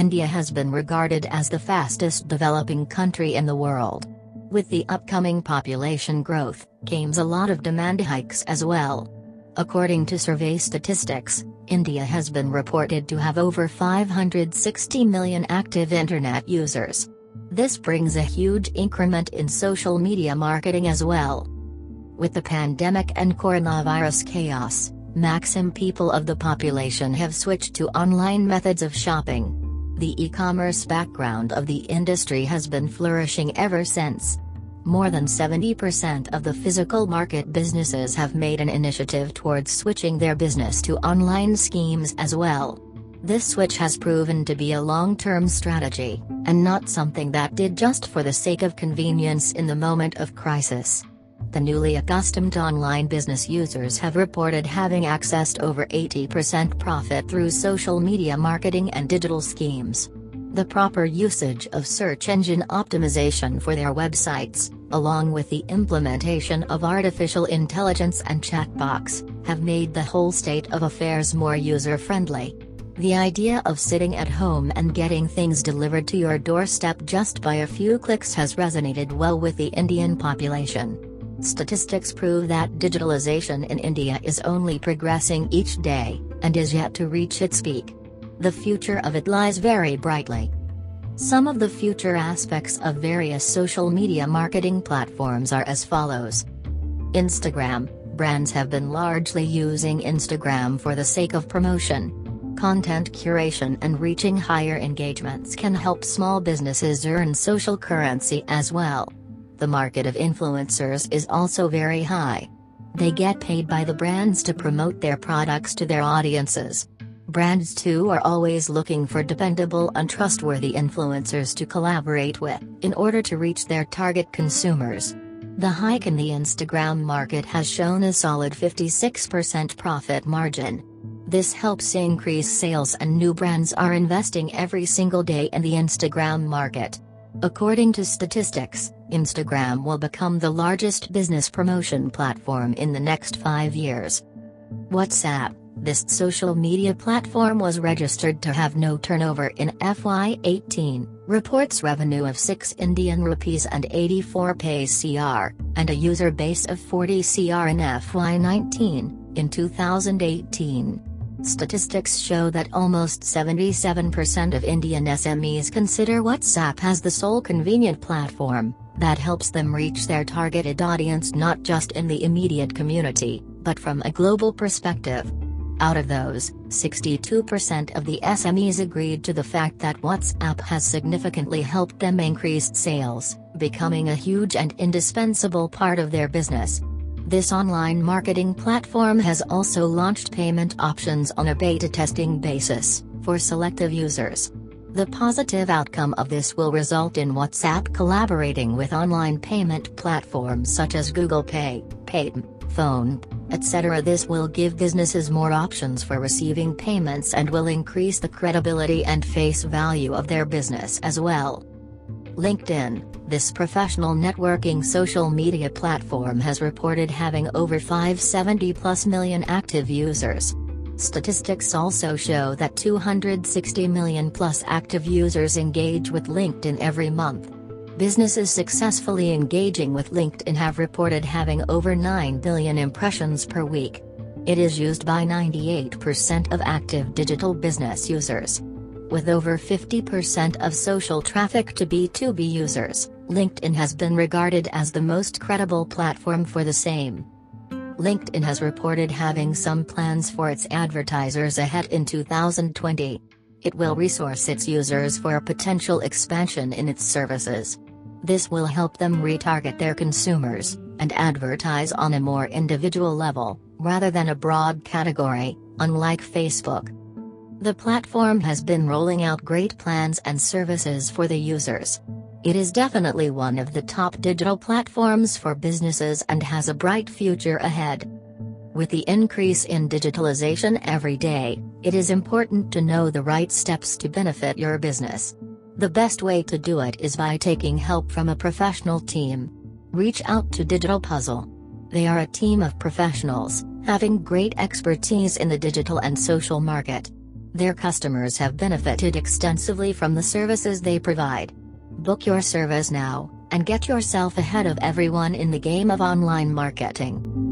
India has been regarded as the fastest developing country in the world. With the upcoming population growth, comes a lot of demand hikes as well. According to survey statistics, India has been reported to have over 560 million active internet users. This brings a huge increment in social media marketing as well. With the pandemic and coronavirus chaos, maximum people of the population have switched to online methods of shopping. The e-commerce background of the industry has been flourishing ever since. More than 70% of the physical market businesses have made an initiative towards switching their business to online schemes as well. This switch has proven to be a long-term strategy, and not something that did just for the sake of convenience in the moment of crisis. The newly accustomed online business users have reported having accessed over 80% profit through social media marketing and digital schemes. The proper usage of search engine optimization for their websites, along with the implementation of artificial intelligence and chatbots, have made the whole state of affairs more user-friendly. The idea of sitting at home and getting things delivered to your doorstep just by a few clicks has resonated well with the Indian population. Statistics prove that digitalization in India is only progressing each day, and is yet to reach its peak the future of it lies very brightly. Some of the future aspects of various social media marketing platforms are as follows. Instagram brands have been largely using Instagram for the sake of promotion. Content curation and reaching higher engagements can help small businesses earn social currency as well. The market of influencers is also very high. They get paid by the brands to promote their products to their audiences. Brands too are always looking for dependable and trustworthy influencers to collaborate with, in order to reach their target consumers. The hike in the Instagram market has shown a solid 56% profit margin. This helps increase sales and new brands are investing every single day in the Instagram market. According to statistics, Instagram will become the largest business promotion platform in the next five years. WhatsApp this social media platform was registered to have no turnover in FY18, reports revenue of 6 Indian rupees and 84 paise CR, and a user base of 40 CR in FY19, in 2018. Statistics show that almost 77% of Indian SMEs consider WhatsApp as the sole convenient platform that helps them reach their targeted audience not just in the immediate community, but from a global perspective. Out of those, 62% of the SMEs agreed to the fact that WhatsApp has significantly helped them increase sales, becoming a huge and indispensable part of their business. This online marketing platform has also launched payment options on a beta testing basis, for selective users. The positive outcome of this will result in WhatsApp collaborating with online payment platforms such as Google Pay, Paytm, Phone, etc. This will give businesses more options for receiving payments and will increase the credibility and face value of their business as well. LinkedIn, this professional networking social media platform has reported having over 570 plus million active users. Statistics also show that 260 million plus active users engage with LinkedIn every month. Businesses successfully engaging with LinkedIn have reported having over 9 billion impressions per week. It is used by 98% of active digital business users. With over 50% of social traffic to B2B users, LinkedIn has been regarded as the most credible platform for the same. LinkedIn has reported having some plans for its advertisers ahead in 2020. It will resource its users for a potential expansion in its services. This will help them retarget their consumers, and advertise on a more individual level, rather than a broad category, unlike Facebook. The platform has been rolling out great plans and services for the users. It is definitely one of the top digital platforms for businesses and has a bright future ahead. With the increase in digitalization every day, it is important to know the right steps to benefit your business. The best way to do it is by taking help from a professional team. Reach out to Digital Puzzle. They are a team of professionals, having great expertise in the digital and social market. Their customers have benefited extensively from the services they provide. Book your service now, and get yourself ahead of everyone in the game of online marketing.